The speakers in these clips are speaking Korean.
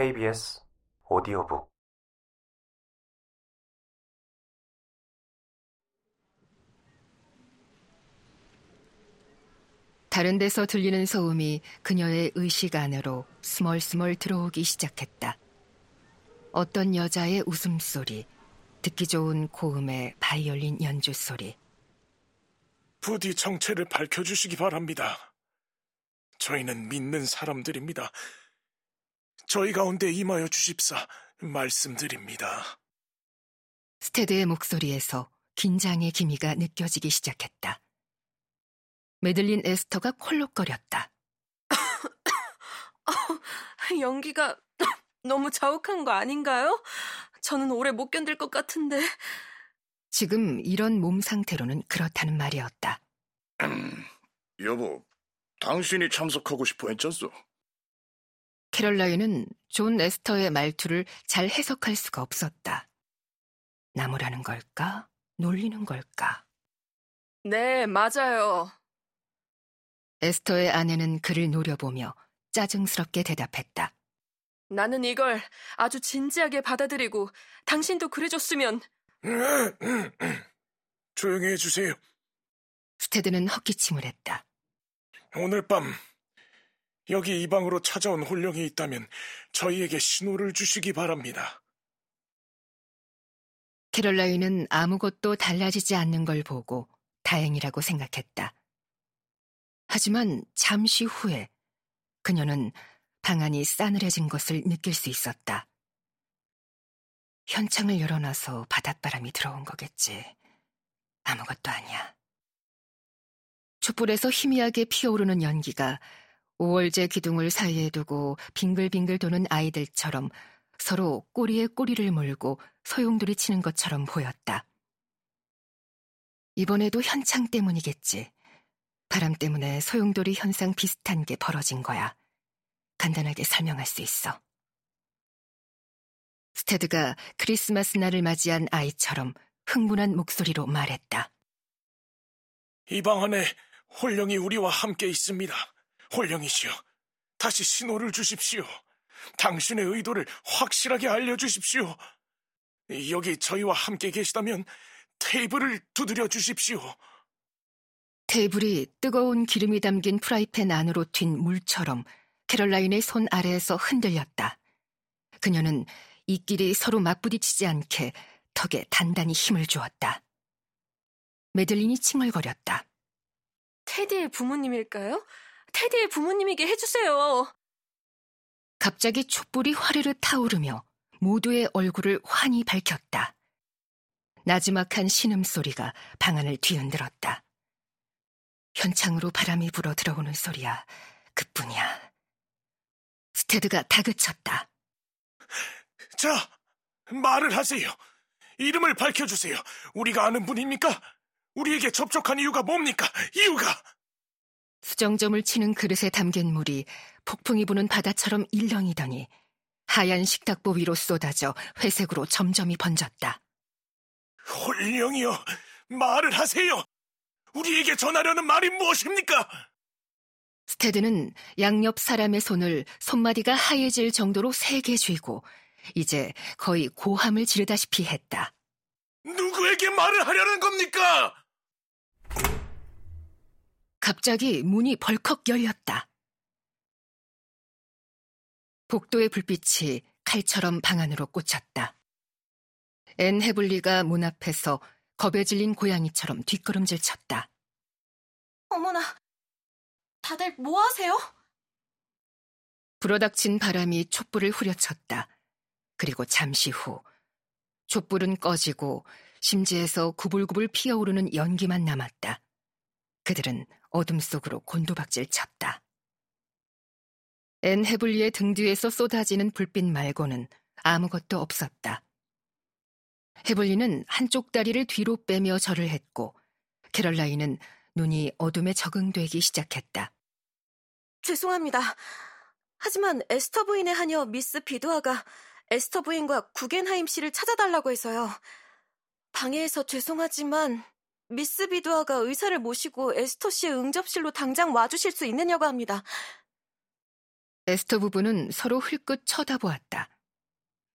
KBS 오디오북 다른 데서 들리는 소음이 그녀의 의식 안으로 스멀스멀 들어오기 시작했다. 어떤 여자의 웃음소리, 듣기 좋은 고음의 바이올린 연주 소리. 부디 정체를 밝혀주시기 바랍니다. 저희는 믿는 사람들입니다. 저희 가운데 임하여 주십사 말씀드립니다. 스테드의 목소리에서 긴장의 기미가 느껴지기 시작했다. 메들린 에스터가 콜록거렸다. 연기가 너무 자욱한 거 아닌가요? 저는 오래 못 견딜 것 같은데. 지금 이런 몸 상태로는 그렇다는 말이었다. 여보, 당신이 참석하고 싶어 했잖소. 캐럴라인은 존 에스터의 말투를 잘 해석할 수가 없었다. 나무라는 걸까? 놀리는 걸까? 네, 맞아요. 에스터의 아내는 그를 노려보며 짜증스럽게 대답했다. 나는 이걸 아주 진지하게 받아들이고 당신도 그래줬으면 조용히 해주세요. 스테드는 헛기침을 했다. 오늘 밤 여기 이 방으로 찾아온 홀령이 있다면 저희에게 신호를 주시기 바랍니다. 캐럴라인은 아무것도 달라지지 않는 걸 보고 다행이라고 생각했다. 하지만 잠시 후에 그녀는 방안이 싸늘해진 것을 느낄 수 있었다. 현창을 열어놔서 바닷바람이 들어온 거겠지. 아무것도 아니야. 촛불에서 희미하게 피어오르는 연기가 5월제 기둥을 사이에 두고 빙글빙글 도는 아이들처럼 서로 꼬리에 꼬리를 물고 소용돌이 치는 것처럼 보였다. 이번에도 현창 때문이겠지. 바람 때문에 소용돌이 현상 비슷한 게 벌어진 거야. 간단하게 설명할 수 있어. 스테드가 크리스마스 날을 맞이한 아이처럼 흥분한 목소리로 말했다. 이 방 안에 홀령이 우리와 함께 있습니다. 홀령이시여, 다시 신호를 주십시오. 당신의 의도를 확실하게 알려주십시오. 여기 저희와 함께 계시다면 테이블을 두드려 주십시오. 테이블이 뜨거운 기름이 담긴 프라이팬 안으로 튄 물처럼 캐럴라인의 손 아래에서 흔들렸다. 그녀는 이끼리 서로 맞부딪히지 않게 턱에 단단히 힘을 주었다. 메들린이 칭얼거렸다. 테디의 부모님일까요? 테디의 부모님이게 해주세요. 갑자기 촛불이 화르르 타오르며 모두의 얼굴을 환히 밝혔다. 나지막한 신음소리가 방안을 뒤흔들었다. 현창으로 바람이 불어 들어오는 소리야. 그뿐이야. 스테드가 다그쳤다. 자, 말을 하세요. 이름을 밝혀주세요. 우리가 아는 분입니까? 우리에게 접촉한 이유가 뭡니까? 이유가! 수정점을 치는 그릇에 담긴 물이 폭풍이 부는 바다처럼 일렁이더니 하얀 식탁보 위로 쏟아져 회색으로 점점이 번졌다. 홀령이여, 말을 하세요. 우리에게 전하려는 말이 무엇입니까? 스테드는 양옆 사람의 손을 손마디가 하얘질 정도로 세게 쥐고 이제 거의 고함을 지르다시피 했다. 누구에게 말을 하려는 겁니까? 갑자기 문이 벌컥 열렸다. 복도의 불빛이 칼처럼 방 안으로 꽂혔다. 앤 헤블리가 문 앞에서 겁에 질린 고양이처럼 뒷걸음질 쳤다. 어머나, 다들 뭐 하세요? 불어닥친 바람이 촛불을 후려쳤다. 그리고 잠시 후 촛불은 꺼지고 심지에서 구불구불 피어오르는 연기만 남았다. 그들은 어둠 속으로 곤두박질 쳤다. 앤 헤블리의 등 뒤에서 쏟아지는 불빛 말고는 아무것도 없었다. 헤블리는 한쪽 다리를 뒤로 빼며 절을 했고 캐럴라인은 눈이 어둠에 적응되기 시작했다. 죄송합니다. 하지만 에스터 부인의 하녀 미스 비두아가 에스터 부인과 구겐하임 씨를 찾아달라고 해서요. 방해해서 죄송하지만 미스 비두아가 의사를 모시고 에스터 씨의 응접실로 당장 와주실 수 있느냐고 합니다. 에스터 부부는 서로 흘끗 쳐다보았다.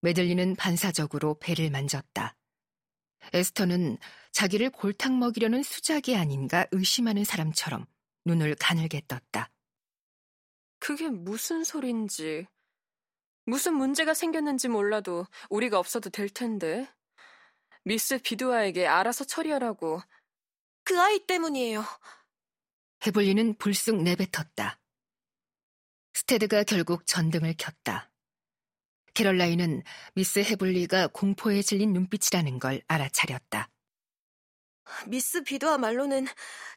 메들리는 반사적으로 배를 만졌다. 에스터는 자기를 골탕 먹이려는 수작이 아닌가 의심하는 사람처럼 눈을 가늘게 떴다. 그게 무슨 소린지. 무슨 문제가 생겼는지 몰라도 우리가 없어도 될 텐데. 미스 비두아에게 알아서 처리하라고. 그 아이 때문이에요. 헤블리는 불쑥 내뱉었다. 스테드가 결국 전등을 켰다. 캐럴라인은 미스 헤블리가 공포에 질린 눈빛이라는 걸 알아차렸다. 미스 비도와 말로는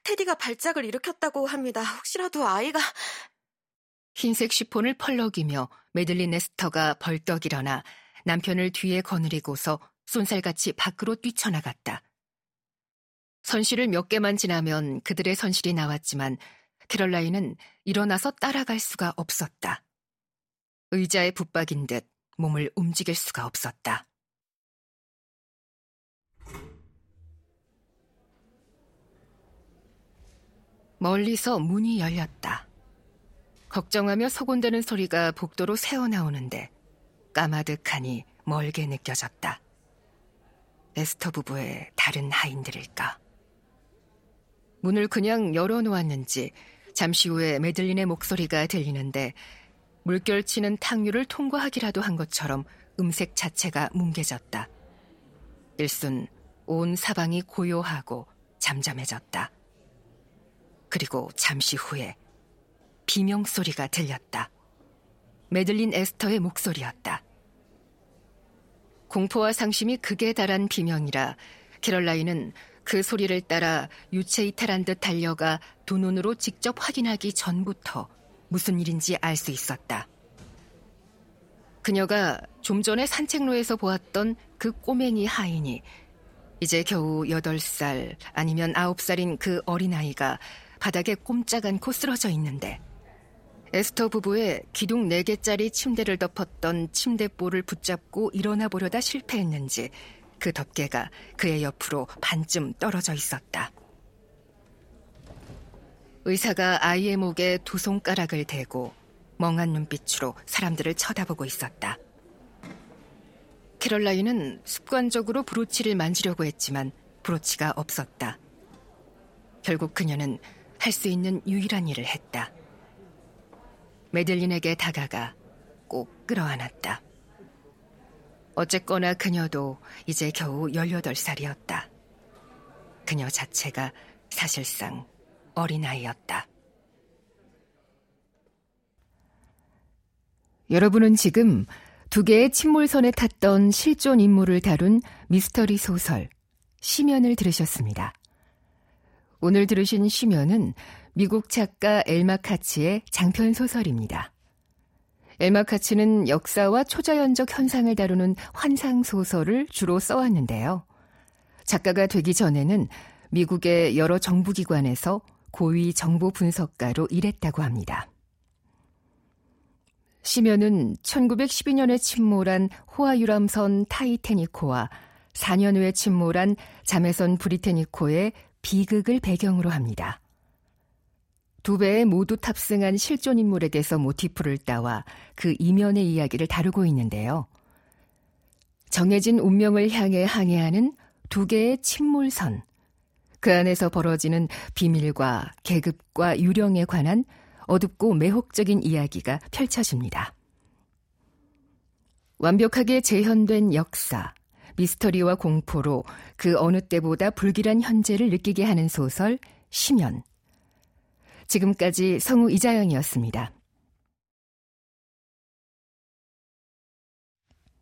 테디가 발작을 일으켰다고 합니다. 혹시라도 아이가 흰색 쉬폰을 펄럭이며 메들린 네스터가 벌떡 일어나 남편을 뒤에 거느리고서 쏜살같이 밖으로 뛰쳐나갔다. 선실을 몇 개만 지나면 그들의 선실이 나왔지만 캐럴라인은 일어나서 따라갈 수가 없었다. 의자에 붙박인 듯 몸을 움직일 수가 없었다. 멀리서 문이 열렸다. 걱정하며 소곤대는 소리가 복도로 새어나오는데 까마득하니 멀게 느껴졌다. 에스터 부부의 다른 하인들일까? 문을 그냥 열어놓았는지 잠시 후에 메들린의 목소리가 들리는데 물결치는 탕류를 통과하기라도 한 것처럼 음색 자체가 뭉개졌다. 일순 온 사방이 고요하고 잠잠해졌다. 그리고 잠시 후에 비명 소리가 들렸다. 메들린 에스터의 목소리였다. 공포와 상심이 극에 달한 비명이라 캐럴라인은 그 소리를 따라 유체 이탈한 듯 달려가 두 눈으로 직접 확인하기 전부터 무슨 일인지 알 수 있었다. 그녀가 좀 전에 산책로에서 보았던 그 꼬맹이 하인이 이제 겨우 8살 아니면 9살인 그 어린아이가 바닥에 꼼짝 않고 쓰러져 있는데 에스터 부부의 기둥 4개짜리 침대를 덮었던 침대볼을 붙잡고 일어나 보려다 실패했는지 그 덮개가 그의 옆으로 반쯤 떨어져 있었다. 의사가 아이의 목에 두 손가락을 대고 멍한 눈빛으로 사람들을 쳐다보고 있었다. 캐럴라인은 습관적으로 브로치를 만지려고 했지만 브로치가 없었다. 결국 그녀는 할 수 있는 유일한 일을 했다. 메들린에게 다가가 꼭 끌어안았다. 어쨌거나 그녀도 이제 겨우 18살이었다. 그녀 자체가 사실상 어린아이였다. 여러분은 지금 두 개의 침몰선에 탔던 실존 인물을 다룬 미스터리 소설 시면을 들으셨습니다. 오늘 들으신 시면은 미국 작가 엘마 카츠의 장편 소설입니다. 엘마 카츠는 역사와 초자연적 현상을 다루는 환상 소설을 주로 써왔는데요. 작가가 되기 전에는 미국의 여러 정부기관에서 고위 정보 분석가로 일했다고 합니다. 시면은 1912년에 침몰한 호아유람선 타이테니코와 4년 후에 침몰한 자매선 브리테니코의 비극을 배경으로 합니다. 두 배에 모두 탑승한 실존 인물에 대해서 모티프를 따와 그 이면의 이야기를 다루고 있는데요. 정해진 운명을 향해 항해하는 두 개의 침몰선, 그 안에서 벌어지는 비밀과 계급과 유령에 관한 어둡고 매혹적인 이야기가 펼쳐집니다. 완벽하게 재현된 역사, 미스터리와 공포로 그 어느 때보다 불길한 현재를 느끼게 하는 소설, 시면. 지금까지 성우 이자영이었습니다.